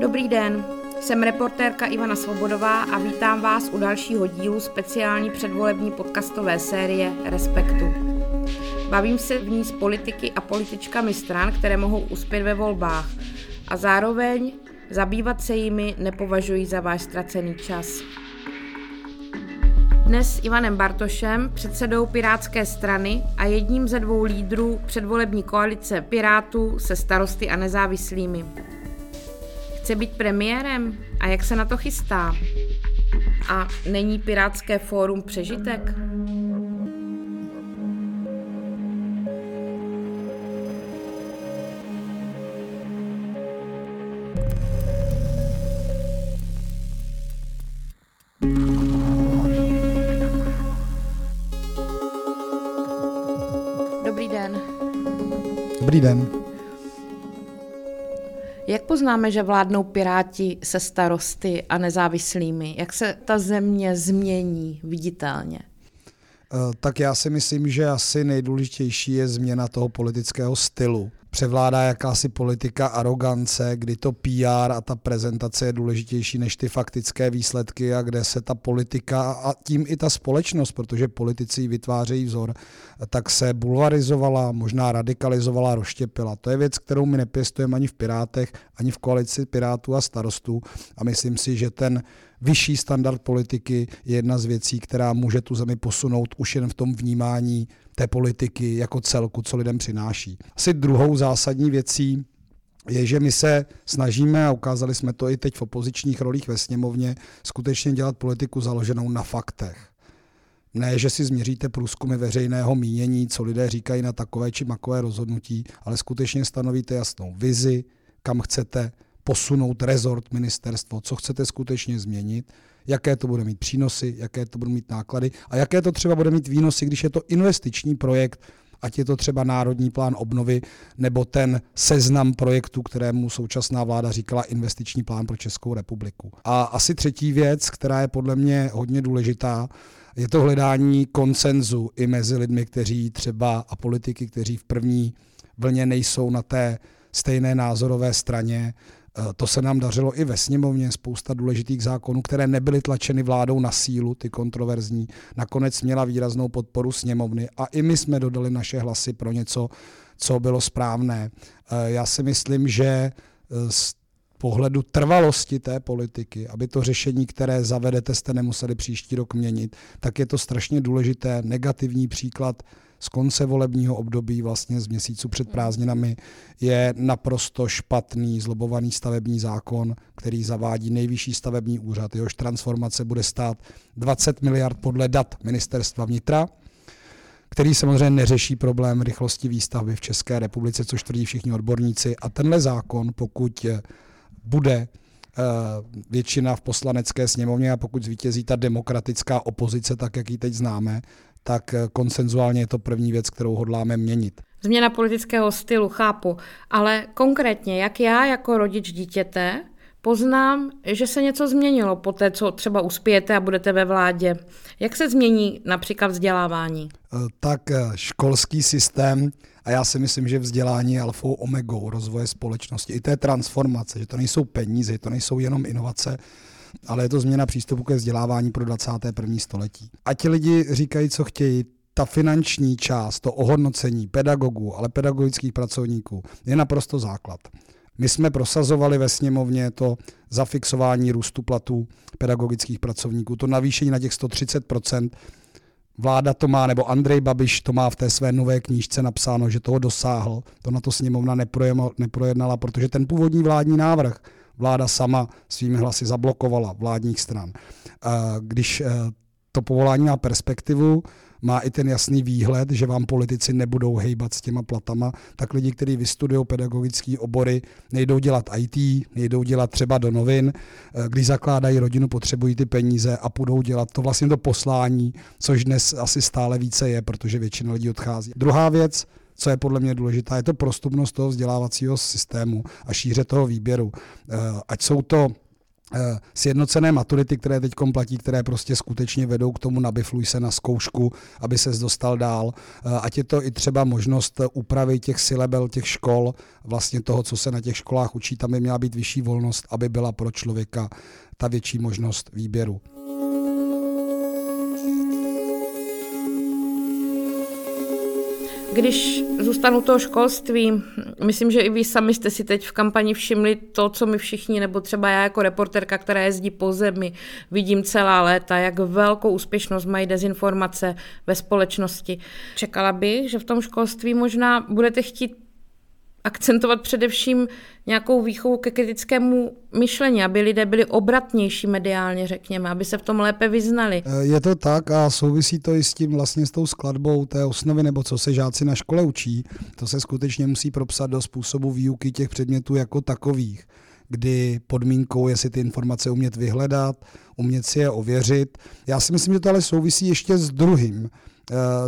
Dobrý den, jsem reportérka Ivana Svobodová a vítám vás u dalšího dílu speciální předvolební podcastové série Respektu. Bavím se v ní s politiky a političkami stran, které mohou uspět ve volbách a zároveň zabývat se jimi nepovažuji za váš ztracený čas. Dnes s Ivanem Bartošem, předsedou Pirátské strany a jedním ze dvou lídrů předvolební koalice Pirátů se starosty a nezávislými. Chce být premiérem a jak se na to chystá? A není Pirátské fórum přežitek? Dobrý den. Jak poznáme, že vládnou Piráti se starosty a nezávislými? Jak se ta země změní viditelně? Eh, tak já si myslím, že asi nejdůležitější je změna toho politického stylu převládá jakási politika arogance, kdy to PR a ta prezentace je důležitější než ty faktické výsledky a kde se ta politika a tím i ta společnost, protože politici vytvářejí vzor, tak se bulvarizovala, možná radikalizovala, roštěpila. To je věc, kterou my nepěstujeme ani v Pirátech, ani v koalici Pirátů a starostů a myslím si, že ten vyšší standard politiky je jedna z věcí, která může tu zemi posunout už jen v tom vnímání té politiky jako celku, co lidem přináší. Asi druhou zásadní věcí je, že my se snažíme, a ukázali jsme to i teď v opozičních rolích ve sněmovně, skutečně dělat politiku založenou na faktech. Ne, že si změříte průzkumy veřejného mínění, co lidé říkají na takové či makové rozhodnutí, ale skutečně stanovíte jasnou vizi, kam chcete posunout rezort, ministerstvo, co chcete skutečně změnit, jaké to bude mít přínosy, jaké to bude mít náklady? A jaké to třeba bude mít výnosy, když je to investiční projekt, ať je to třeba Národní plán obnovy nebo ten seznam projektů, kterému současná vláda říkala investiční plán pro Českou republiku. A asi třetí věc, která je podle mě hodně důležitá, je to hledání konsenzu i mezi lidmi, kteří třeba a politiky, kteří v první vlně nejsou na té stejné názorové straně, to se nám dařilo i ve sněmovně, spousta důležitých zákonů, které nebyly tlačeny vládou na sílu, ty kontroverzní, nakonec měla výraznou podporu sněmovny a i my jsme dodali naše hlasy pro něco, co bylo správné. Eh, já si myslím, že eh, z pohledu trvalosti té politiky, aby to řešení, které zavedete, jste nemuseli příští rok měnit, tak je to strašně důležité. Negativní příklad z konce volebního období, vlastně z měsíců před prázdninami, je naprosto špatný, zlobovaný stavební zákon, který zavádí nejvyšší stavební úřad. Jehož transformace bude stát 20 miliard podle dat ministerstva vnitra, který samozřejmě neřeší problém rychlosti výstavby v České republice, což tvrdí všichni odborníci. A tenhle zákon, pokud bude eh, většina v poslanecké sněmovně a pokud zvítězí ta demokratická opozice, tak jak ji teď známe, tak eh, konsenzuálně je to první věc, kterou hodláme měnit. Změna politického stylu, chápu, ale konkrétně, jak já jako rodič dítěte poznám, že se něco změnilo po té, co třeba uspějete a budete ve vládě. Jak se změní například vzdělávání? Eh, tak eh, školský systém, a já si myslím, že vzdělání je alfou omegou rozvoje společnosti, i té transformace, že to nejsou peníze, to nejsou jenom inovace, ale je to změna přístupu ke vzdělávání pro 21. století. A ti lidi říkají, co chtějí, ta finanční část, to ohodnocení pedagogů, ale pedagogických pracovníků je naprosto základ. My jsme prosazovali ve sněmovně to zafixování růstu platů pedagogických pracovníků, to navýšení na těch 130% Vláda to má, nebo Andrej Babiš to má v té své nové knížce napsáno, že toho dosáhl. To na to sněmovna neprojednala, protože ten původní vládní návrh vláda sama svými hlasy zablokovala vládních stran. Když eh, to povolání má perspektivu, má i ten jasný výhled, že vám politici nebudou hejbat s těma platama, tak lidi, kteří vystudují pedagogické obory, nejdou dělat IT, nejdou dělat třeba do novin, eh, když zakládají rodinu, potřebují ty peníze a půjdou dělat to vlastně to poslání, což dnes asi stále více je, protože většina lidí odchází. Druhá věc, co je podle mě důležitá, je to prostupnost toho vzdělávacího systému a šíře toho výběru. Eh, ať jsou to Eh, sjednocené maturity, které teď platí, které prostě skutečně vedou k tomu nabifluj se na zkoušku, aby se dostal dál. Eh, ať je to i třeba možnost úpravy těch silebel, těch škol, vlastně toho, co se na těch školách učí, tam by měla být vyšší volnost, aby byla pro člověka ta větší možnost výběru. Když zůstanu toho školství, myslím, že i vy sami jste si teď v kampani všimli to, co my všichni, nebo třeba já jako reporterka, která jezdí po zemi, vidím celá léta, jak velkou úspěšnost mají dezinformace ve společnosti. Čekala bych, že v tom školství možná budete chtít akcentovat především nějakou výchovu ke kritickému myšlení, aby lidé byli obratnější mediálně, řekněme, aby se v tom lépe vyznali. Eh, je to tak a souvisí to i s tím vlastně s tou skladbou té osnovy, nebo co se žáci na škole učí. To se skutečně musí propsat do způsobu výuky těch předmětů jako takových kdy podmínkou je si ty informace umět vyhledat, umět si je ověřit. Já si myslím, že to ale souvisí ještě s druhým,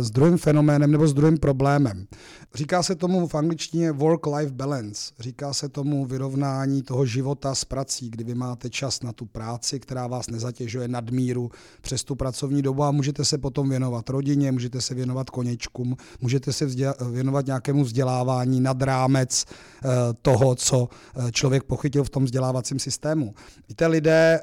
s druhým fenoménem nebo s druhým problémem. Říká se tomu v angličtině work-life balance. Říká se tomu vyrovnání toho života s prací, kdy vy máte čas na tu práci, která vás nezatěžuje nadmíru přes tu pracovní dobu a můžete se potom věnovat rodině, můžete se věnovat koněčkům, můžete se věnovat nějakému vzdělávání nad rámec eh, toho, co eh, člověk pochytil v tom vzdělávacím systému. Víte, lidé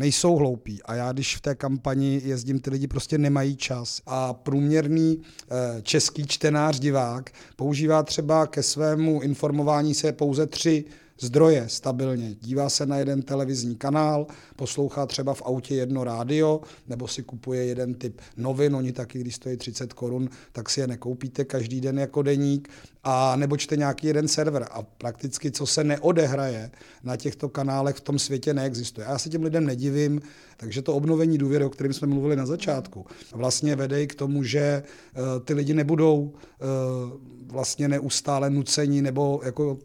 nejsou hloupí. A já, když v té kampani jezdím, ty lidi prostě nemají čas. A průměrný eh, český čtenář, divák používá třeba ke svému informování se pouze tři zdroje stabilně. Dívá se na jeden televizní kanál, poslouchá třeba v autě jedno rádio, nebo si kupuje jeden typ novin, oni taky, když stojí 30 korun, tak si je nekoupíte každý den jako deník, a nebo čte nějaký jeden server. A prakticky, co se neodehraje na těchto kanálech v tom světě neexistuje. A já se těm lidem nedivím, takže to obnovení důvěry, o kterém jsme mluvili na začátku, vlastně vede k tomu, že uh, ty lidi nebudou uh, vlastně neustále nuceni nebo jako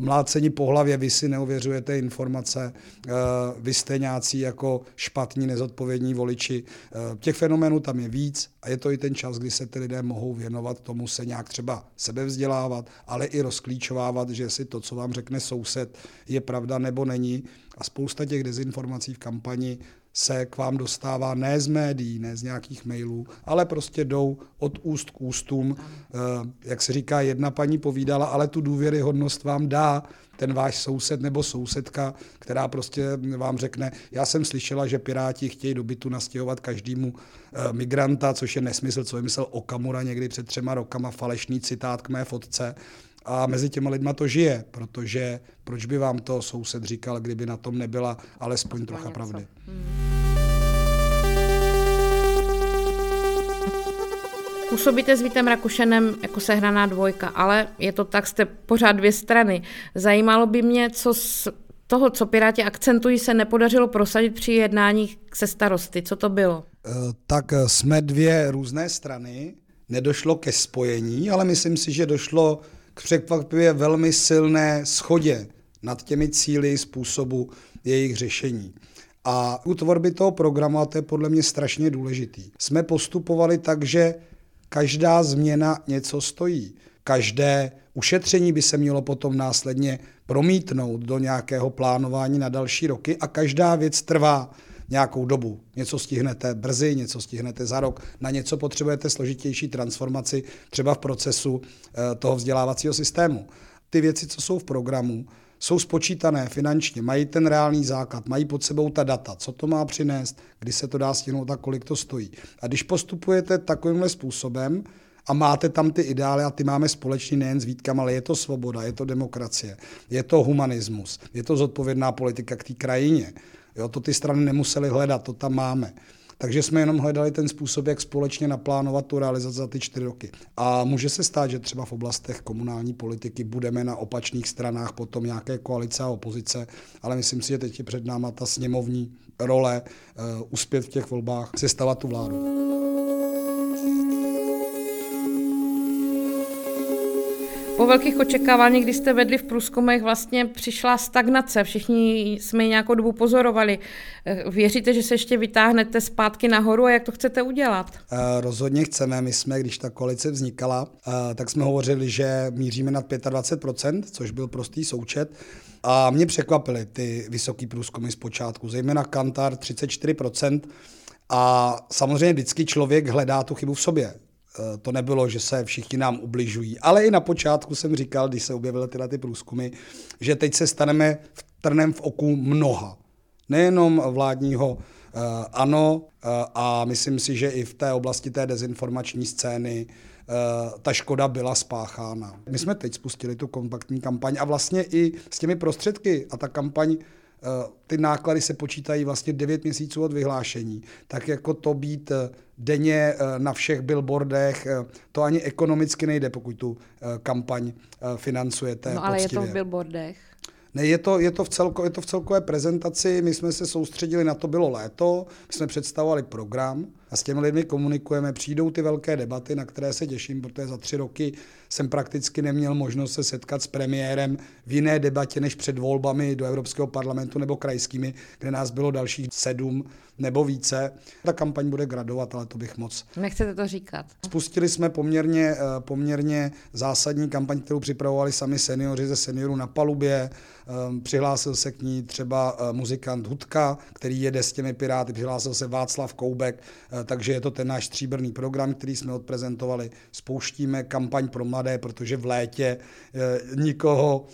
mlácení po hlavě, vy si neuvěřujete informace, eh, vy jste nějací jako špatní, nezodpovědní voliči. Eh, těch fenoménů tam je víc a je to i ten čas, kdy se ty lidé mohou věnovat tomu se nějak třeba sebevzdělávat, ale i rozklíčovávat, že si to, co vám řekne soused, je pravda nebo není. A spousta těch dezinformací v kampani se k vám dostává ne z médií, ne z nějakých mailů, ale prostě jdou od úst k ústům. Eh, jak se říká, jedna paní povídala, ale tu důvěryhodnost vám dá ten váš soused nebo sousedka, která prostě vám řekne, já jsem slyšela, že Piráti chtějí do bytu nastěhovat každému eh, migranta, což je nesmysl, co vymyslel Okamura někdy před třema rokama, falešný citát k mé fotce. A mezi těma lidma to žije, protože proč by vám to soused říkal, kdyby na tom nebyla alespoň trocha něco. pravdy. Hmm. Působíte s Vítem Rakušenem jako sehraná dvojka, ale je to tak, jste pořád dvě strany. Zajímalo by mě, co z toho, co Piráti akcentují, se nepodařilo prosadit při jednáních se starosty. Co to bylo? Eh, tak eh, jsme dvě různé strany. Nedošlo ke spojení, ale myslím si, že došlo k překvapivě velmi silné schodě nad těmi cíly způsobu jejich řešení. A u tvorby toho programu, a to je podle mě strašně důležitý, jsme postupovali tak, že každá změna něco stojí. Každé ušetření by se mělo potom následně promítnout do nějakého plánování na další roky a každá věc trvá nějakou dobu. Něco stihnete brzy, něco stihnete za rok, na něco potřebujete složitější transformaci třeba v procesu eh, toho vzdělávacího systému. Ty věci, co jsou v programu, jsou spočítané finančně, mají ten reálný základ, mají pod sebou ta data, co to má přinést, kdy se to dá stihnout a kolik to stojí. A když postupujete takovýmhle způsobem, a máte tam ty ideály a ty máme společně nejen s Vítkam, ale je to svoboda, je to demokracie, je to humanismus, je to zodpovědná politika k té krajině. Jo, to ty strany nemusely hledat, to tam máme. Takže jsme jenom hledali ten způsob, jak společně naplánovat tu realizaci za ty čtyři roky. A může se stát, že třeba v oblastech komunální politiky budeme na opačných stranách potom nějaké koalice a opozice, ale myslím si, že teď je před náma ta sněmovní role uh, uspět v těch volbách, sestavovat tu vládu. Po velkých očekávání, kdy jste vedli v průzkumech, vlastně přišla stagnace. Všichni jsme ji nějakou dobu pozorovali. Eh, věříte, že se ještě vytáhnete zpátky nahoru a jak to chcete udělat? Uh, rozhodně chceme. My jsme, když ta koalice vznikala, uh, tak jsme hovořili, že míříme nad 25%, což byl prostý součet. A mě překvapily ty vysoké průzkumy zpočátku, zejména Kantar 34%. A samozřejmě vždycky člověk hledá tu chybu v sobě. Eh, to nebylo, že se všichni nám ubližují. Ale i na počátku jsem říkal, když se objevily tyhle ty průzkumy, že teď se staneme v trnem v oku mnoha. Nejenom vládního uh, ano, uh, a myslím si, že i v té oblasti té dezinformační scény ta škoda byla spáchána. My jsme teď spustili tu kompaktní kampaň a vlastně i s těmi prostředky a ta kampaň Eh, ty náklady se počítají vlastně 9 měsíců od vyhlášení, tak jako to být eh, denně eh, na všech billboardech, to ani ekonomicky nejde, pokud tu kampaň financujete. No ale poctivě. je to v billboardech. Ne, je to, je, to v celko, je to v celkové prezentaci, my jsme se soustředili na to, bylo léto, my jsme představovali program a s těmi lidmi komunikujeme, přijdou ty velké debaty, na které se těším, protože za tři roky jsem prakticky neměl možnost se setkat s premiérem v jiné debatě než před volbami do Evropského parlamentu nebo krajskými, kde nás bylo dalších sedm nebo více. Ta kampaň bude gradovat, ale to bych moc... Nechcete to říkat. Spustili jsme poměrně, eh, poměrně zásadní kampaň, kterou připravovali sami seniori ze seniorů na palubě. Ehm, přihlásil se k ní třeba eh, muzikant Hudka, který jede s těmi Piráty, přihlásil se Václav Koubek, eh, takže je to ten náš stříbrný program, který jsme odprezentovali. Spouštíme kampaň pro mladé, protože v létě nikoho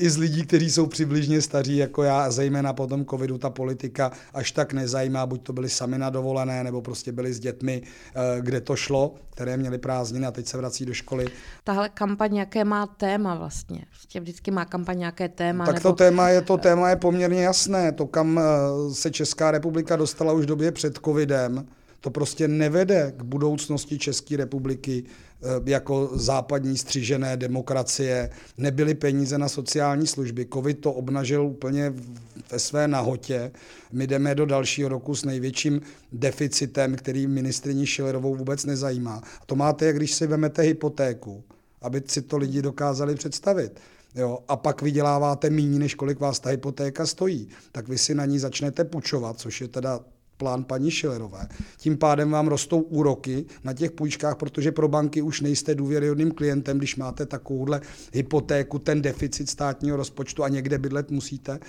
i z lidí, kteří jsou přibližně staří jako já, a zejména po tom covidu ta politika až tak nezajímá, buď to byli sami na dovolené, nebo prostě byli s dětmi, eh, kde to šlo, které měli prázdniny a teď se vrací do školy. Tahle kampaň jaké má téma vlastně? Prostě vždycky má kampaň nějaké téma? Tak nebo... to téma je to téma je poměrně jasné. To, kam eh, se Česká republika dostala už v době před covidem, to prostě nevede k budoucnosti České republiky eh, jako západní střižené demokracie. Nebyly peníze na sociální služby. Covid to obnažil úplně ve své nahotě. My jdeme do dalšího roku s největším deficitem, který ministriní Šilerovou vůbec nezajímá. A to máte, jak když si vemete hypotéku, aby si to lidi dokázali představit. Jo, a pak vyděláváte méně, než kolik vás ta hypotéka stojí, tak vy si na ní začnete půjčovat, což je teda plán paní Šilerové. Tím pádem vám rostou úroky na těch půjčkách, protože pro banky už nejste důvěryhodným klientem, když máte takovouhle hypotéku, ten deficit státního rozpočtu a někde bydlet musíte.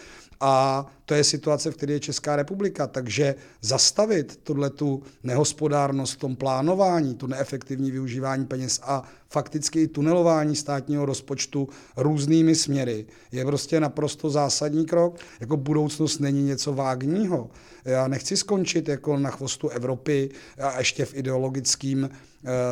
A to je situace, v které je Česká republika. Takže zastavit tuhle tu nehospodárnost v tom plánování, to neefektivní využívání peněz a fakticky i tunelování státního rozpočtu různými směry je prostě naprosto zásadní krok. Jako budoucnost není něco vágního. Já nechci skončit jako na chvostu Evropy a ještě v ideologickém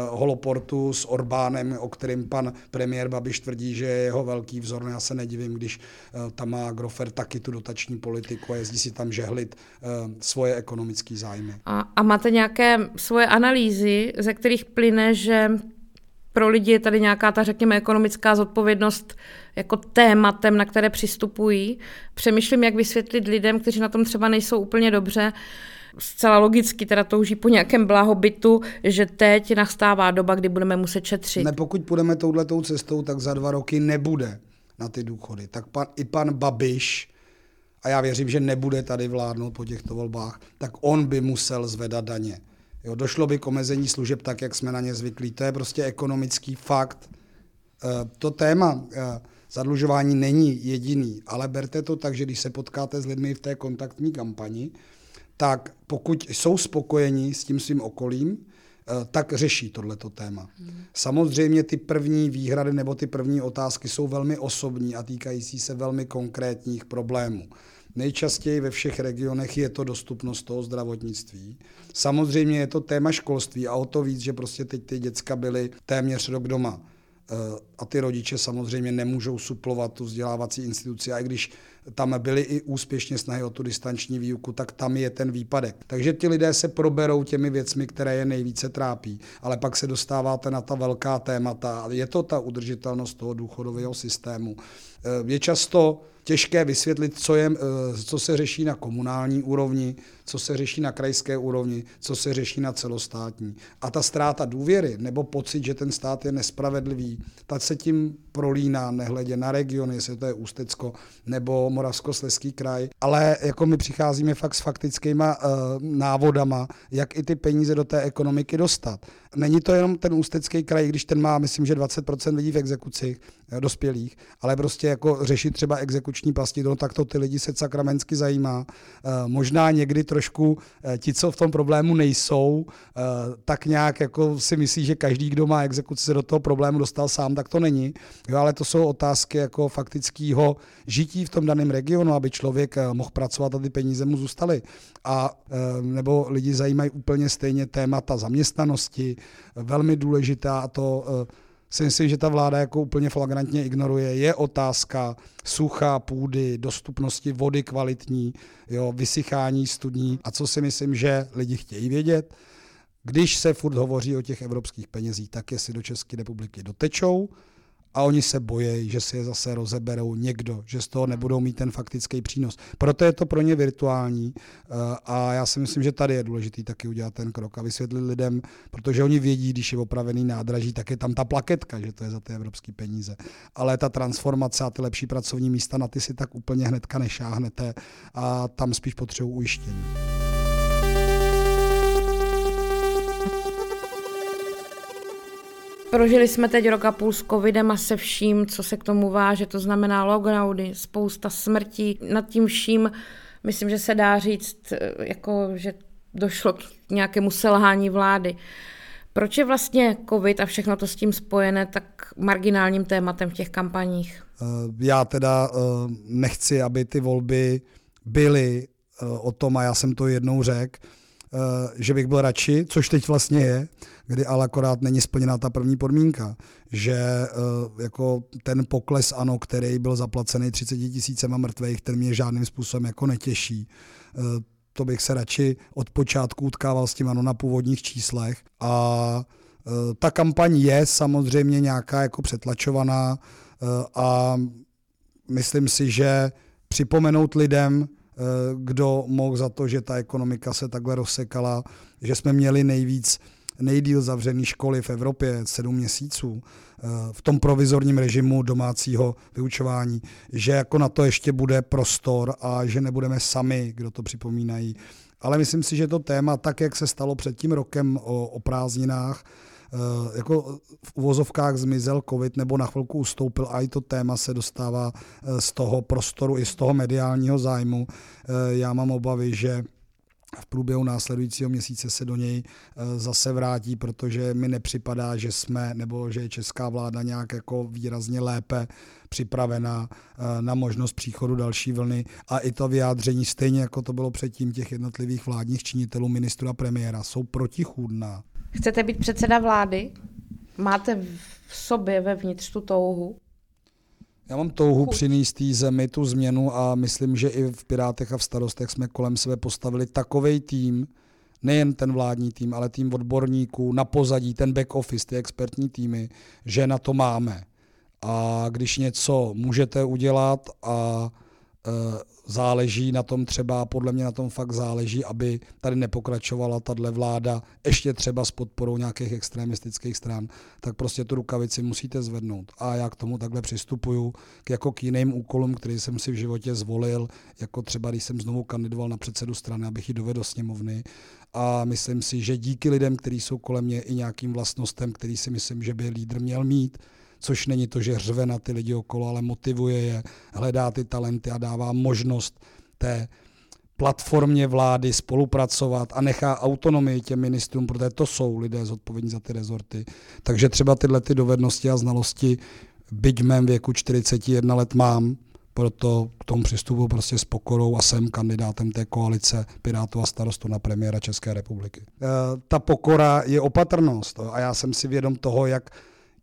holoportu s Orbánem, o kterém pan premiér Babiš tvrdí, že je jeho velký vzor. No já se nedivím, když eh, tam má Grofer taky tu dotační politiku a jezdí si tam žehlit eh, svoje ekonomické zájmy. A, a máte nějaké svoje analýzy, ze kterých plyne, že pro lidi je tady nějaká ta, řekněme, ekonomická zodpovědnost jako tématem, na které přistupují. Přemýšlím, jak vysvětlit lidem, kteří na tom třeba nejsou úplně dobře, zcela logicky teda touží po nějakém blahobytu, že teď nastává doba, kdy budeme muset šetřit. Ne, pokud půjdeme touhletou cestou, tak za dva roky nebude na ty důchody. Tak pan, i pan Babiš, a já věřím, že nebude tady vládnout po těchto volbách, tak on by musel zvedat daně. Jo, došlo by k omezení služeb tak, jak jsme na ně zvyklí. To je prostě ekonomický fakt. E, to téma e, zadlužování není jediný, ale berte to tak, že když se potkáte s lidmi v té kontaktní kampani, tak pokud jsou spokojeni s tím svým okolím, e, tak řeší tohleto téma. Hmm. Samozřejmě ty první výhrady nebo ty první otázky jsou velmi osobní a týkající se velmi konkrétních problémů. Nejčastěji ve všech regionech je to dostupnost toho zdravotnictví. Samozřejmě je to téma školství a o to víc, že prostě teď ty děcka byly téměř rok doma. Eh, a ty rodiče samozřejmě nemůžou suplovat tu vzdělávací instituci. A i když tam byly i úspěšně snahy o tu distanční výuku, tak tam je ten výpadek. Takže ti lidé se proberou těmi věcmi, které je nejvíce trápí. Ale pak se dostáváte na ta velká témata. Je to ta udržitelnost toho důchodového systému. Eh, je často těžké vysvětlit, co, je, eh, co se řeší na komunální úrovni, co se řeší na krajské úrovni, co se řeší na celostátní. A ta ztráta důvěry nebo pocit, že ten stát je nespravedlivý, tak se tím prolíná, nehledě na regiony, jestli to je Ústecko nebo Moravskosleský kraj. Ale jako my přicházíme fakt s faktickýma uh, návodama, jak i ty peníze do té ekonomiky dostat. Není to jenom ten Ústecký kraj, když ten má, myslím, že 20% lidí v exekucích. Dospělých, ale prostě jako řešit třeba exekuční pasti, no tak to ty lidi se sakramensky zajímá. Možná někdy trošku ti, co v tom problému nejsou, tak nějak jako si myslí, že každý, kdo má exekuci, se do toho problému dostal sám, tak to není. Jo, ale to jsou otázky jako faktického žití v tom daném regionu, aby člověk mohl pracovat a ty peníze mu zůstaly. A nebo lidi zajímají úplně stejně témata zaměstnanosti, velmi důležitá a to si myslím, že ta vláda jako úplně flagrantně ignoruje, je otázka sucha půdy, dostupnosti vody kvalitní, jo, vysychání studní. A co si myslím, že lidi chtějí vědět, když se furt hovoří o těch evropských penězích, tak jestli do České republiky dotečou, a oni se bojí, že si je zase rozeberou někdo, že z toho nebudou mít ten faktický přínos. Proto je to pro ně virtuální eh, a já si myslím, že tady je důležitý taky udělat ten krok a vysvětlit lidem, protože oni vědí, když je opravený nádraží, tak je tam ta plaketka, že to je za ty evropské peníze. Ale ta transformace a ty lepší pracovní místa, na ty si tak úplně hnedka nešáhnete a tam spíš potřebují ujištění. Prožili jsme teď rok a půl s covidem a se vším, co se k tomu váže, to znamená lockdowny, spousta smrtí. Nad tím vším myslím, že se dá říct, jako, že došlo k nějakému selhání vlády. Proč je vlastně covid a všechno to s tím spojené tak marginálním tématem v těch kampaních? Eh, já teda eh, nechci, aby ty volby byly eh, o tom, a já jsem to jednou řekl, že bych byl radši, což teď vlastně je, kdy ale akorát není splněna ta první podmínka, že uh, jako ten pokles ano, který byl zaplacený 30 tisícema mrtvých, ten mě žádným způsobem jako netěší. Uh, to bych se radši od počátku utkával s tím ano na původních číslech. A ta kampaň je samozřejmě nějaká jako přetlačovaná a myslím si, že připomenout lidem, kdo mohl za to, že ta ekonomika se takhle rozsekala, že jsme měli nejvíc nejdíl zavřený školy v Evropě, sedm měsíců, eh, v tom provizorním režimu domácího vyučování, že jako na to ještě bude prostor a že nebudeme sami, kdo to připomínají. Ale myslím si, že to téma, tak jak se stalo před tím rokem o, o prázdninách, eh, jako v uvozovkách zmizel covid nebo na chvilku ustoupil a i to téma se dostává eh, z toho prostoru i z toho mediálního zájmu. Já mám obavy, že v průběhu následujícího měsíce se do něj eh, zase vrátí, protože mi nepřipadá, že jsme, nebo že je česká vláda nějak jako výrazně lépe připravena eh, na možnost příchodu další vlny a i to vyjádření, stejně jako to bylo předtím těch jednotlivých vládních činitelů, ministra a premiéra, jsou protichůdná. Chcete být předseda vlády? Máte v sobě vevnitř tu touhu? Já mám touhu přinést té zemi tu změnu a myslím, že i v Pirátech a v starostech jsme kolem sebe postavili takový tým, nejen ten vládní tým, ale tým odborníků na pozadí, ten back office, ty expertní týmy, že na to máme. A když něco můžete udělat a záleží na tom třeba, podle mě na tom fakt záleží, aby tady nepokračovala tahle vláda ještě třeba s podporou nějakých extremistických stran, tak prostě tu rukavici musíte zvednout. A já k tomu takhle přistupuju k jako k jiným úkolům, který jsem si v životě zvolil, jako třeba když jsem znovu kandidoval na předsedu strany, abych ji dovedl do sněmovny. A myslím si, že díky lidem, kteří jsou kolem mě, i nějakým vlastnostem, který si myslím, že by lídr měl mít, což není to, že řve na ty lidi okolo, ale motivuje je, hledá ty talenty a dává možnost té platformě vlády spolupracovat a nechá autonomii těm ministrům, protože to jsou lidé zodpovědní za ty rezorty. Takže třeba tyhle ty dovednosti a znalosti, byť v mém věku 41 let mám, proto k tomu přistupu prostě s pokorou a jsem kandidátem té koalice Pirátů a starostu na premiéra České republiky. E, ta pokora je opatrnost a já jsem si vědom toho, jak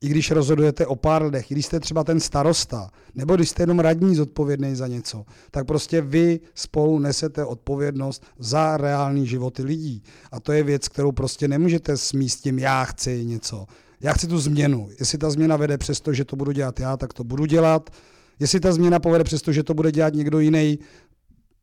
i když rozhodujete o pár lidech, když jste třeba ten starosta, nebo když jste jenom radní zodpovědný za něco, tak prostě vy spolu nesete odpovědnost za reální životy lidí. A to je věc, kterou prostě nemůžete smíst tím, já chci něco. Já chci tu změnu. Jestli ta změna vede přesto, že to budu dělat já, tak to budu dělat. Jestli ta změna povede přesto, že to bude dělat někdo jiný,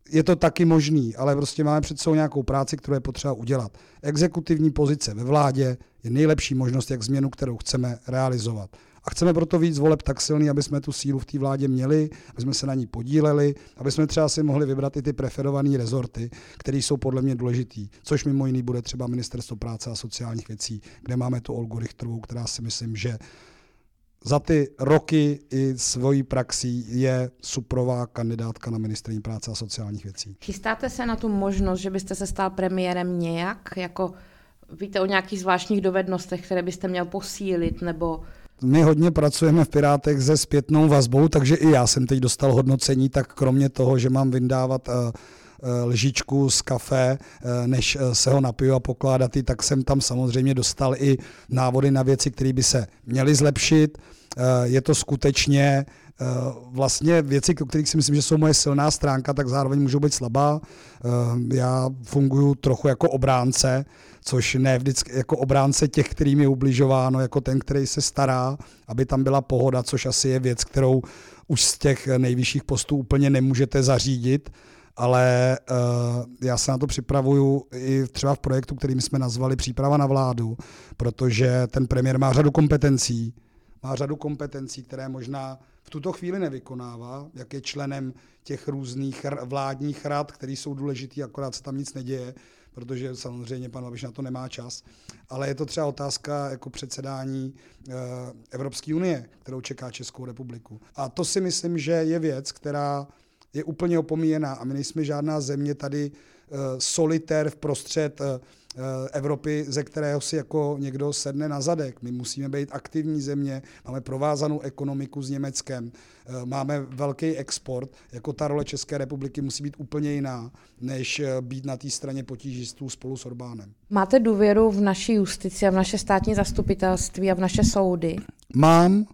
je to taky možný, ale prostě máme před sebou nějakou práci, kterou je potřeba udělat. Exekutivní pozice ve vládě je nejlepší možnost, jak změnu, kterou chceme realizovat. A chceme proto víc voleb tak silný, aby jsme tu sílu v té vládě měli, aby jsme se na ní podíleli, aby jsme třeba si mohli vybrat i ty preferované rezorty, které jsou podle mě důležitý, což mimo jiný bude třeba Ministerstvo práce a sociálních věcí, kde máme tu Olgu Richterovou, která si myslím, že za ty roky i svojí praxí je suprová kandidátka na ministrní práce a sociálních věcí. Chystáte se na tu možnost, že byste se stal premiérem nějak? Jako víte o nějakých zvláštních dovednostech, které byste měl posílit nebo my hodně pracujeme v Pirátech se zpětnou vazbou, takže i já jsem teď dostal hodnocení, tak kromě toho, že mám vyndávat uh, lžičku z kafe, než se ho napiju a pokládat ji, tak jsem tam samozřejmě dostal i návody na věci, které by se měly zlepšit. Je to skutečně vlastně věci, o kterých si myslím, že jsou moje silná stránka, tak zároveň můžou být slabá. Já funguji trochu jako obránce, což ne vždycky jako obránce těch, kterým je ubližováno, jako ten, který se stará, aby tam byla pohoda, což asi je věc, kterou už z těch nejvyšších postů úplně nemůžete zařídit, ale uh, já se na to připravuju i třeba v projektu, který jsme nazvali Příprava na vládu, protože ten premiér má řadu kompetencí, má řadu kompetencí, které možná v tuto chvíli nevykonává, jak je členem těch různých vládních rad, které jsou důležitý, akorát se tam nic neděje, protože samozřejmě pan Babiš na to nemá čas. Ale je to třeba otázka jako předsedání eh, Evropské unie, kterou čeká Českou republiku. A to si myslím, že je věc, která je úplně opomíjená a my nejsme žádná země tady uh, solitér v prostřed uh, Evropy, ze kterého si jako někdo sedne na zadek. My musíme být aktivní země, máme provázanou ekonomiku s Německem, máme velký export, jako ta role České republiky musí být úplně jiná, než být na té straně potížistů spolu s Orbánem. Máte důvěru v naší justici a v naše státní zastupitelství a v naše soudy? Mám,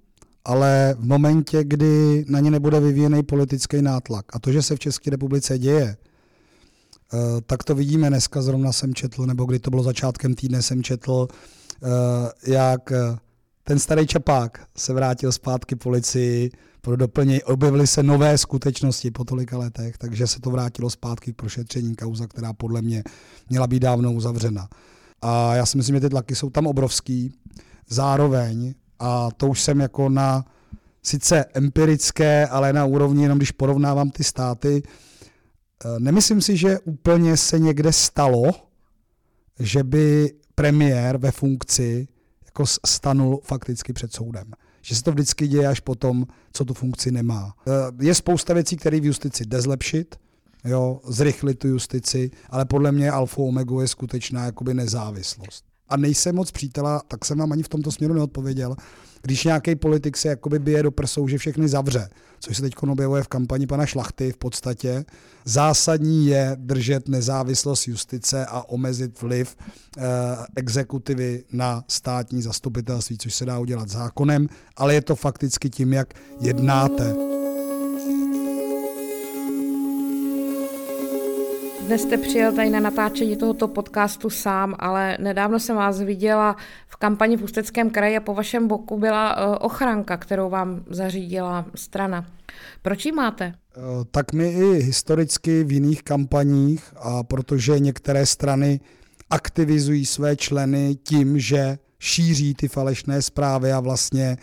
ale v momentě, kdy na ně nebude vyvíjený politický nátlak a to, že se v České republice děje, eh, tak to vidíme dneska, zrovna jsem četl, nebo kdy to bylo začátkem týdne, jsem četl, eh, jak eh, ten starý čapák se vrátil zpátky policii pro doplnění. Objevily se nové skutečnosti po tolika letech, takže se to vrátilo zpátky k prošetření kauza, která podle mě měla být dávno uzavřena. A já si myslím, že ty tlaky jsou tam obrovský. Zároveň a to už jsem jako na sice empirické, ale na úrovni, jenom když porovnávám ty státy, eh, nemyslím si, že úplně se někde stalo, že by premiér ve funkci jako stanul fakticky před soudem. Že se to vždycky děje až potom, co tu funkci nemá. Eh, je spousta věcí, které v justici jde zlepšit, jo, zrychlit tu justici, ale podle mě alfa omega je skutečná jakoby nezávislost a nejsem moc přítela, tak jsem vám ani v tomto směru neodpověděl, když nějaký politik se jakoby bije do prsou, že všechny zavře, což se teď objevuje v kampani pana Šlachty v podstatě, zásadní je držet nezávislost justice a omezit vliv eh, exekutivy na státní zastupitelství, což se dá udělat zákonem, ale je to fakticky tím, jak jednáte. Dnes jste přijel tady na natáčení tohoto podcastu sám, ale nedávno jsem vás viděla v kampani v Ústeckém kraji a po vašem boku byla eh, ochranka, kterou vám zařídila strana. Proč ji máte? Eh, tak my i historicky v jiných kampaních, a protože některé strany aktivizují své členy tím, že šíří ty falešné zprávy a vlastně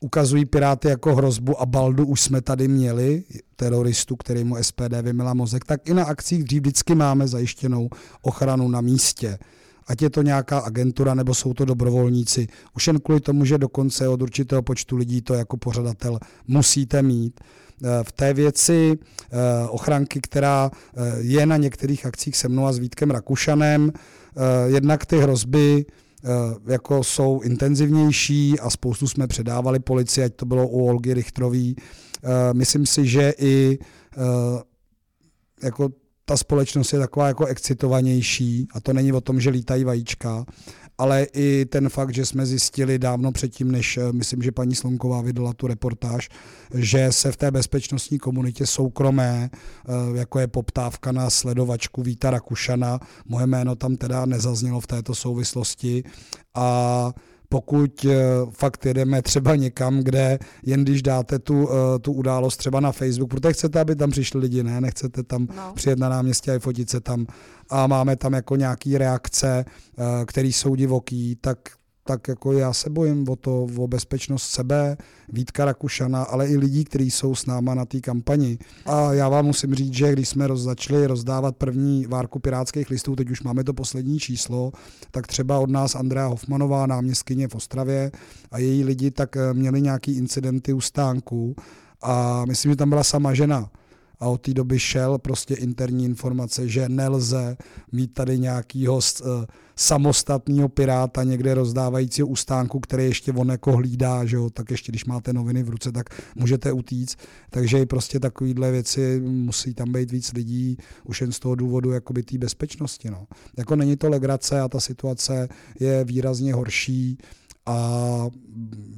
ukazují Piráty jako hrozbu a Baldu už jsme tady měli, teroristu, který mu SPD vymila mozek, tak i na akcích dřív vždycky máme zajištěnou ochranu na místě. Ať je to nějaká agentura nebo jsou to dobrovolníci. Už jen kvůli tomu, že dokonce od určitého počtu lidí to jako pořadatel musíte mít. Eh, v té věci eh, ochranky, která eh, je na některých akcích se mnou a s Vítkem Rakušanem, jednak ty hrozby jako jsou intenzivnější a spoustu jsme předávali policii, ať to bylo u Olgy Richtrový. Eh, myslím si, že i eh, jako ta společnost je taková jako excitovanější a to není o tom, že lítají vajíčka, ale i ten fakt, že jsme zjistili dávno předtím, než eh, myslím, že paní Slonková vydala tu reportáž, že se v té bezpečnostní komunitě soukromé, eh, jako je poptávka na sledovačku Víta Rakušana, moje jméno tam teda nezaznělo v této souvislosti a pokud eh, fakt jedeme třeba někam, kde jen když dáte tu, eh, tu událost třeba na Facebook, protože chcete, aby tam přišli lidi, ne, nechcete tam no. přijet na náměstí a fotit se tam a máme tam jako nějaký reakce, eh, které jsou divoký, tak tak jako já se bojím o to, o bezpečnost sebe, Vítka Rakušana, ale i lidí, kteří jsou s náma na té kampani. A já vám musím říct, že když jsme roz, začali rozdávat první várku pirátských listů, teď už máme to poslední číslo, tak třeba od nás Andrea Hofmanová, náměstkyně v Ostravě a její lidi tak eh, měli nějaký incidenty u stánku a myslím, že tam byla sama žena a od té doby šel prostě interní informace, že nelze mít tady nějakýho uh, samostatného piráta někde rozdávajícího ustánku, který ještě on jako hlídá, že jo, tak ještě když máte noviny v ruce, tak můžete utíct. Takže i prostě takovéhle věci musí tam být víc lidí, už jen z toho důvodu jakoby té bezpečnosti. No. Jako není to legrace a ta situace je výrazně horší a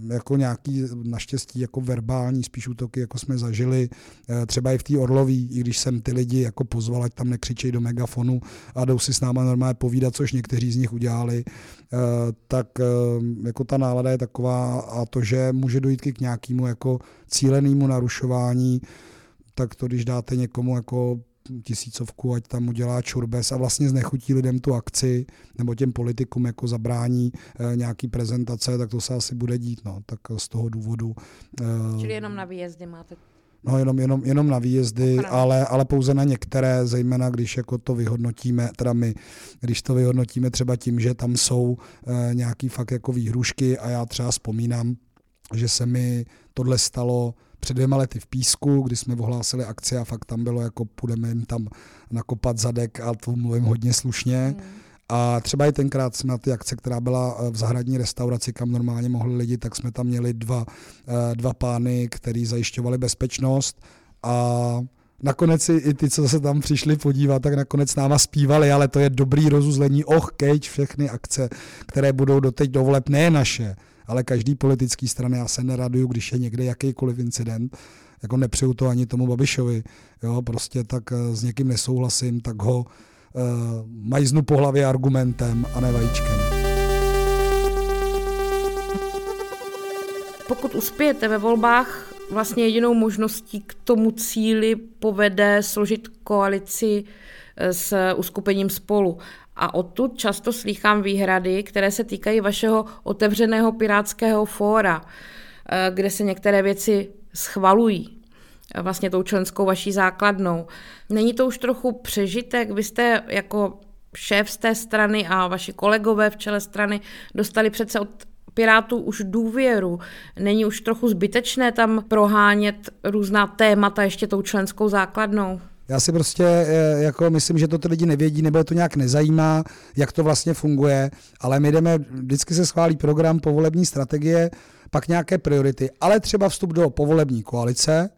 jako nějaký naštěstí jako verbální spíš útoky, jako jsme zažili eh, třeba i v té Orloví, i když jsem ty lidi jako pozval, ať tam nekřičej do megafonu a jdou si s náma normálně povídat, což někteří z nich udělali, eh, tak eh, jako ta nálada je taková a to, že může dojít k nějakému jako cílenému narušování, tak to, když dáte někomu jako tisícovku, ať tam udělá čurbes a vlastně znechutí lidem tu akci nebo těm politikům jako zabrání e, nějaký prezentace, tak to se asi bude dít. No. Tak z toho důvodu. E, Čili jenom na výjezdy máte No jenom, jenom, jenom na výjezdy, ale, ale pouze na některé, zejména když jako to vyhodnotíme, teda my, když to vyhodnotíme třeba tím, že tam jsou e, nějaký fakt jako výhrušky a já třeba vzpomínám, že se mi tohle stalo před dvěma lety v Písku, kdy jsme ohlásili akci a fakt tam bylo jako půjdeme jim tam nakopat zadek a to mluvím hodně slušně. Mm. A třeba i tenkrát jsme na ty akce, která byla eh, v zahradní restauraci, kam normálně mohli lidi, tak jsme tam měli dva, eh, dva pány, který zajišťovali bezpečnost a nakonec i ty, co se tam přišli podívat, tak nakonec s náma zpívali, ale to je dobrý rozuzlení, och, kejč, všechny akce, které budou doteď do voleb, ne naše, ale každý politický strany, já se neraduju, když je někde jakýkoliv incident, jako nepřeju to ani tomu Babišovi, jo, prostě tak eh, s někým nesouhlasím, tak ho uh, majznu po hlavě argumentem a ne vajíčkem. Pokud uspějete ve volbách, vlastně jedinou možností k tomu cíli povede složit koalici eh, s uskupením spolu. A odtud často slýchám výhrady, které se týkají vašeho otevřeného pirátského fóra, eh, kde se některé věci schvalují eh, vlastně tou členskou vaší základnou. Není to už trochu přežitek? Vy jste jako šéf z té strany a vaši kolegové v čele strany dostali přece od Pirátů už důvěru. Není už trochu zbytečné tam prohánět různá témata ještě tou členskou základnou? Já si prostě eh, jako myslím, že to ty lidi nevědí, nebo je to nějak nezajímá, jak to vlastně funguje, ale my jdeme, vždycky se schválí program povolební strategie, pak nějaké priority, ale třeba vstup do povolební koalice,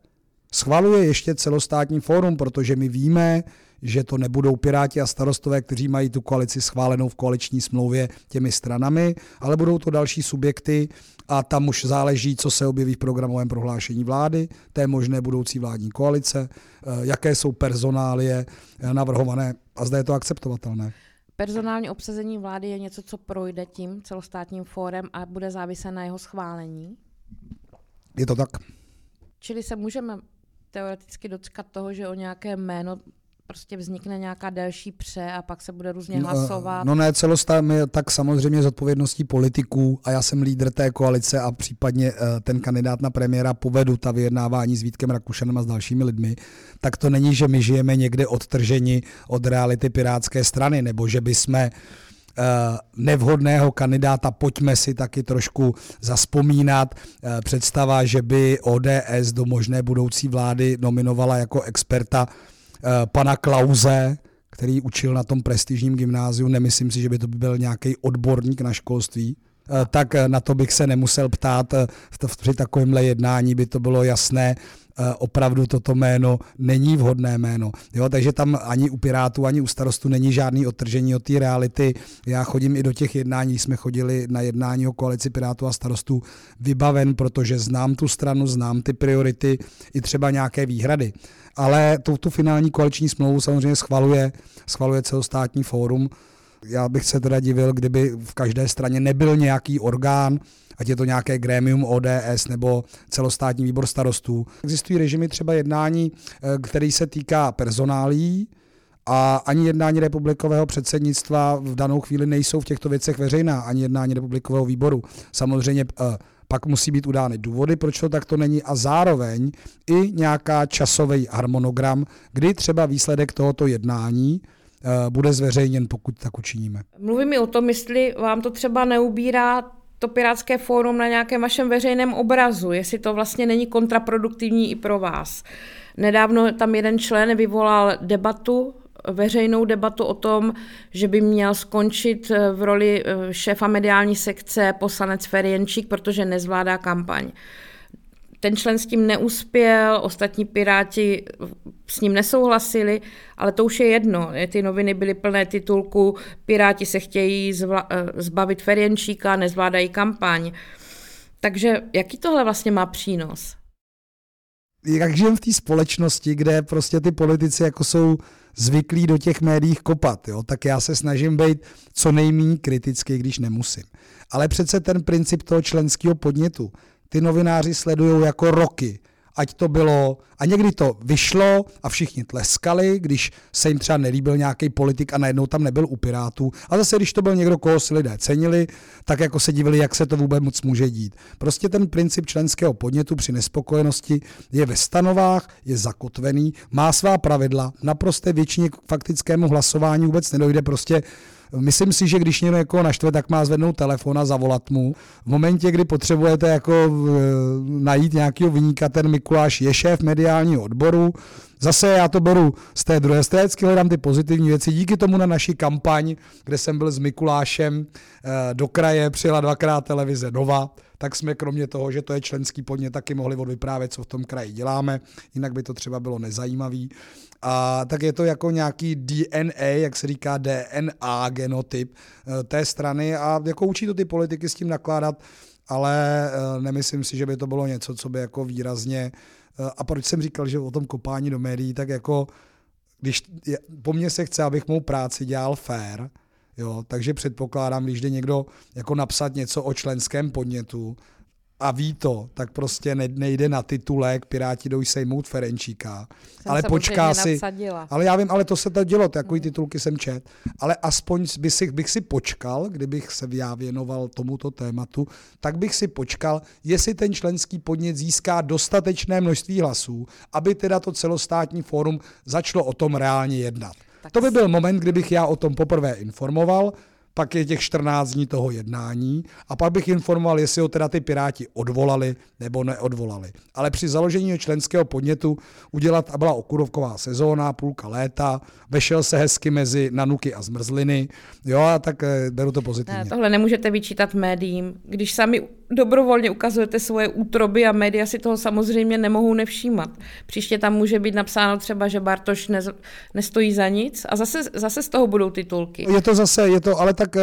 schvaluje ještě celostátní fórum, protože my víme, že to nebudou Piráti a starostové, kteří mají tu koalici schválenou v koaliční smlouvě těmi stranami, ale budou to další subjekty a tam už záleží, co se objeví v programovém prohlášení vlády, té možné budoucí vládní koalice, eh, jaké jsou personálie eh, navrhované a zde je to akceptovatelné. Personální obsazení vlády je něco, co projde tím celostátním fórem a bude záviset na jeho schválení? Je to tak. Čili se můžeme teoreticky dočkat toho, že o nějaké jméno prostě vznikne nějaká delší pře a pak se bude různě no, hlasovat. No ne, celostátně tak samozřejmě z odpovědností politiků a já jsem lídr té koalice a případně uh, ten kandidát na premiéra povedu ta vyjednávání s Vítkem Rakušanem a s dalšími lidmi, tak to není, že my žijeme někde odtrženi od reality pirátské strany, nebo že by jsme uh, nevhodného kandidáta, pojďme si taky trošku zaspomínat. Uh, představa, že by ODS do možné budoucí vlády nominovala jako experta Eh, pana Klauze, který učil na tom prestižním gymnáziu, nemyslím si, že by to byl nějaký odborník na školství, eh, tak eh, na to bych se nemusel ptát. Při takovémhle jednání by to bylo jasné, opravdu toto jméno není vhodné jméno. Jo, takže tam ani u Pirátů, ani u starostu není žádný odtržení od té reality. Já chodím i do těch jednání, jsme chodili na jednání o koalici Pirátů a starostů vybaven, protože znám tu stranu, znám ty priority i třeba nějaké výhrady ale tu, tu finální koaliční smlouvu samozřejmě schvaluje, schvaluje celostátní fórum. Já bych se teda divil, kdyby v každé straně nebyl nějaký orgán, ať je to nějaké grémium ODS nebo celostátní výbor starostů. Existují režimy třeba jednání, eh, který se týká personálí, a ani jednání republikového předsednictva v danou chvíli nejsou v těchto věcech veřejná, ani jednání republikového výboru. Samozřejmě uh, pak musí být udány důvody, proč to takto není a zároveň i nějaká časový harmonogram, kdy třeba výsledek tohoto jednání bude zveřejněn, pokud tak učiníme. Mluvím mi o tom, jestli vám to třeba neubírá to Pirátské fórum na nějakém vašem veřejném obrazu, jestli to vlastně není kontraproduktivní i pro vás. Nedávno tam jeden člen vyvolal debatu veřejnou debatu o tom, že by měl skončit eh, v roli eh, šéfa mediální sekce poslanec Ferienčík, protože nezvládá kampaň. Ten člen s tím neuspěl, ostatní piráti s ním nesouhlasili, ale to už je jedno. Ty noviny byly plné titulku Piráti se chtějí zvla- eh, zbavit Ferienčíka, nezvládají kampaň. Takže jaký tohle vlastně má přínos? Jak žijem v té společnosti, kde prostě ty politici jako jsou zvyklí do těch médií kopat, jo? tak já se snažím být co nejméně kritický, když nemusím. Ale přece ten princip toho členského podnětu, ty novináři sledují jako roky ať to bylo, a někdy to vyšlo a všichni tleskali, když se jim třeba nelíbil nějaký politik a najednou tam nebyl u Pirátů. A zase, když to byl někdo, koho si lidé cenili, tak jako se divili, jak se to vůbec moc může dít. Prostě ten princip členského podnětu při nespokojenosti je ve stanovách, je zakotvený, má svá pravidla, naprosté většině k faktickému hlasování vůbec nedojde, prostě Myslím si, že když někdo jako naštve, tak má zvednout telefon a zavolat mu. V momentě, kdy potřebujete jako e, najít nějakého vyníka, ten Mikuláš je šéf mediálního odboru, Zase já to beru z té druhé strany, hledám ty pozitivní věci. Díky tomu na naší kampaň, kde jsem byl s Mikulášem e, do kraje, přijela dvakrát televize Nova, tak jsme kromě toho, že to je členský podnět, taky mohli odvyprávět, co v tom kraji děláme, jinak by to třeba bylo nezajímavý. A tak je to jako nějaký DNA, jak se říká DNA genotyp eh, té strany a jako učí to ty politiky s tím nakládat, ale eh, nemyslím si, že by to bylo něco, co by jako výrazně eh, a proč jsem říkal, že o tom kopání do médií, tak jako když po mně se chce, abych mou práci dělal fair, jo, takže předpokládám, když jde někdo jako napsat něco o členském podnětu, a ví to, tak prostě nejde na titulek Piráti jdou sejmout Ferenčíka, jsem ale počká si, napsadila. ale já vím, ale to se to dělo, takový titulky jsem čet, ale aspoň bych si, bych si počkal, kdybych se já věnoval tomuto tématu, tak bych si počkal, jestli ten členský podnět získá dostatečné množství hlasů, aby teda to celostátní fórum začalo o tom reálně jednat. Tak to by byl moment, kdybych já o tom poprvé informoval, pak je těch 14 dní toho jednání a pak bych informoval, jestli ho teda ty Piráti odvolali nebo neodvolali. Ale při založení členského podnětu udělat, a byla okurovková sezóna, půlka léta, vešel se hezky mezi nanuky a zmrzliny, jo, a tak eh, beru to pozitivně. Ne, tohle nemůžete vyčítat médiím. Když sami dobrovolně ukazujete svoje útroby a média si toho samozřejmě nemohou nevšímat. Příště tam může být napsáno třeba, že Bartoš ne, nestojí za nic a zase, zase z toho budou titulky. Je to zase, je to, ale tak uh,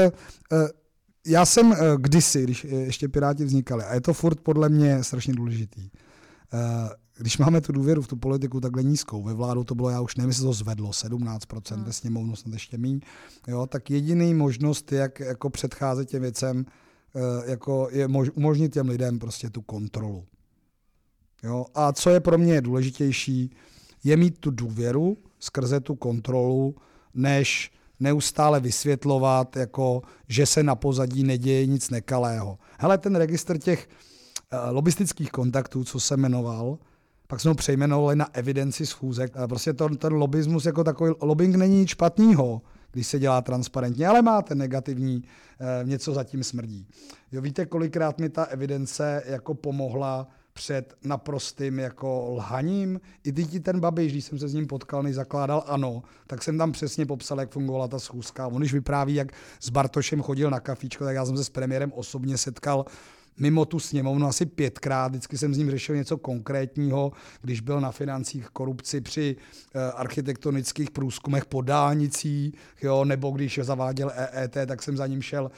já jsem uh, kdysi, když ještě Piráti vznikali, a je to furt podle mě strašně důležitý, když máme tu důvěru v tu politiku takhle nízkou, ve vládu to bylo, já už nevím, jestli to zvedlo, 17%, hmm. ve sněmovnu snad ještě míň, jo, tak jediný možnost, jak jako předcházet těm věcem, Eh, jako je mož, umožnit těm lidem prostě tu kontrolu. Jo? A co je pro mě důležitější, je mít tu důvěru skrze tu kontrolu, než neustále vysvětlovat, jako, že se na pozadí neděje nic nekalého. Hele, ten registr těch uh, lobistických kontaktů, co se jmenoval, pak jsme ho přejmenovali na evidenci schůzek. Prostě to, ten lobismus jako takový, lobbying není nic špatného když se dělá transparentně, ale má ten negativní, eh, něco zatím smrdí. Jo, víte, kolikrát mi ta evidence jako pomohla před naprostým jako lhaním. I ty ten Babiš, když jsem se s ním potkal, než zakládal ANO, tak jsem tam přesně popsal, jak fungovala ta schůzka. On když vypráví, jak s Bartošem chodil na kafíčko, tak já jsem se s premiérem osobně setkal mimo tu sněmovnu asi pětkrát. Vždycky jsem s ním řešil něco konkrétního, když byl na financích korupci při uh, architektonických průzkumech po dálnicích, jo, nebo když zaváděl EET, tak jsem za ním šel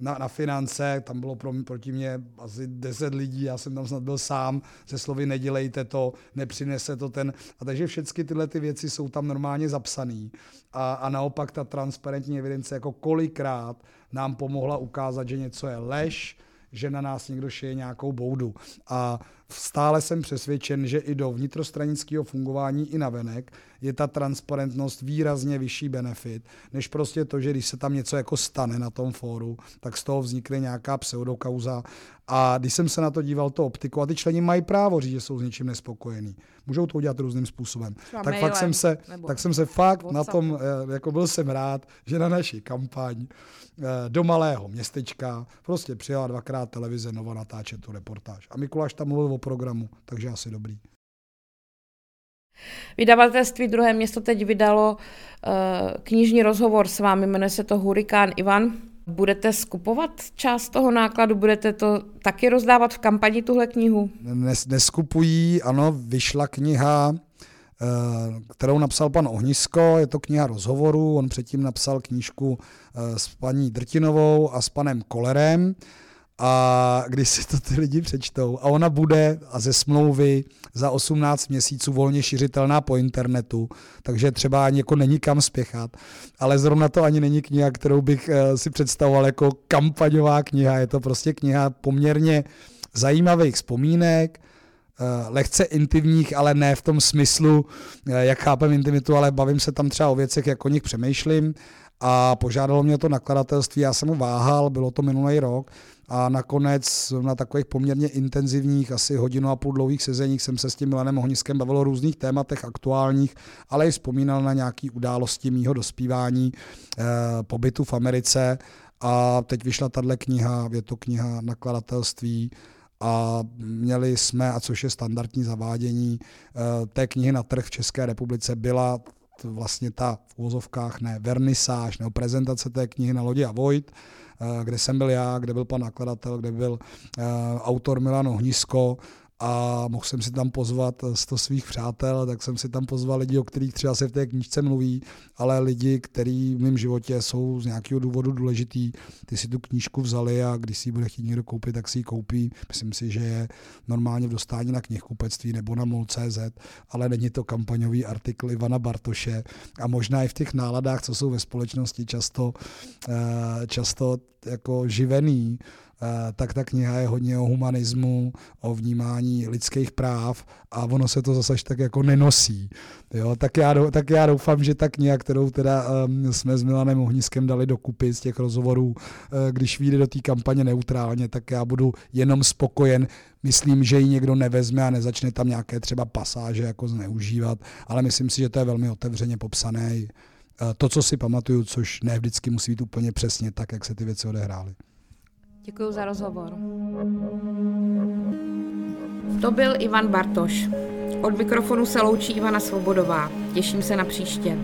na, na finance, tam bylo pro, proti mě asi 10 lidí, já jsem tam snad byl sám, se slovy nedělejte to, nepřinese to ten, a takže všechny tyhle ty věci jsou tam normálně zapsané. A, a naopak ta transparentní evidence jako kolikrát nám pomohla ukázat, že něco je lež, že na nás někdo šije nějakou boudu. A stále jsem přesvědčen, že i do vnitrostranického fungování i navenek je ta transparentnost výrazně vyšší benefit, než prostě to, že když se tam něco jako stane na tom fóru, tak z toho vznikne nějaká pseudokauza. A když jsem se na to díval to optiku, a ty členi mají právo říct, že jsou s něčím nespokojení. Můžou to udělat různým způsobem. Třeba tak mailem, fakt jsem se, tak jsem se fakt na WhatsAppem. tom, eh, jako byl jsem rád, že na naší kampaň eh, do malého městečka prostě přijela dvakrát televize Nova natáčet tu reportáž. A Mikuláš tam mluvil o programu, takže asi dobrý. Vydavatelství druhé město teď vydalo uh, knižní rozhovor s vámi, jmenuje se to Hurikán Ivan. Budete skupovat část toho nákladu, budete to taky rozdávat v kampani tuhle knihu? Nes, neskupují, ano, vyšla kniha, eh, kterou napsal pan Ohnisko, je to kniha rozhovorů, on předtím napsal knížku eh, s paní Drtinovou a s panem Kolerem a když si to ty lidi přečtou a ona bude a ze smlouvy za 18 měsíců volně šiřitelná po internetu, takže třeba ani jako není kam spěchat, ale zrovna to ani není kniha, kterou bych eh, si představoval jako kampaňová kniha, je to prostě kniha poměrně zajímavých vzpomínek, eh, lehce intimních, ale ne v tom smyslu, eh, jak chápem intimitu, ale bavím se tam třeba o věcech, jak o nich přemýšlím a požádalo mě to nakladatelství, já jsem mu váhal, bylo to minulý rok a nakonec na takových poměrně intenzivních, asi hodinu a půl dlouhých sezeních jsem se s tím Milanem Ohniskem bavil o různých tématech aktuálních, ale i vzpomínal na nějaké události mýho dospívání, eh, pobytu v Americe a teď vyšla tahle kniha, je to kniha nakladatelství a měli jsme, a což je standardní zavádění eh, té knihy na trh v České republice, byla vlastně ta v úvozovkách ne vernisáž nebo prezentace té knihy na lodi a Vojt, eh, kde jsem byl já, kde byl pan nakladatel, kde byl eh, autor Milan Ohnisko a mohl jsem si tam pozvat sto svých přátel, tak jsem si tam pozval lidi, o kterých třeba se v té knížce mluví, ale lidi, kteří v mém životě jsou z nějakého důvodu důležitý, ty si tu knížku vzali a když si ji bude chtít někdo koupit, tak si ji koupí. Myslím si, že je normálně v dostání na knihkupectví nebo na mol.cz, ale není to kampaňový artikl Ivana Bartoše a možná i v těch náladách, co jsou ve společnosti často, eh, často jako živený, tak ta kniha je hodně o humanismu, o vnímání lidských práv a ono se to zase tak jako nenosí. Jo, tak, já, tak já doufám, že ta kniha, kterou teda um, jsme s Milanem Ohniskem dali dokupy z těch rozhovorů, uh, když vyjde do té kampaně neutrálně, tak já budu jenom spokojen. Myslím, že ji někdo nevezme a nezačne tam nějaké třeba pasáže jako zneužívat, ale myslím si, že to je velmi otevřeně popsané. Uh, To, co si pamatuju, což ne vždycky musí být úplně přesně tak, jak se ty věci odehrály. Děkuji za rozhovor. To byl Ivan Bartoš. Od mikrofonu se loučí Ivana Svobodová. Těším se na příště.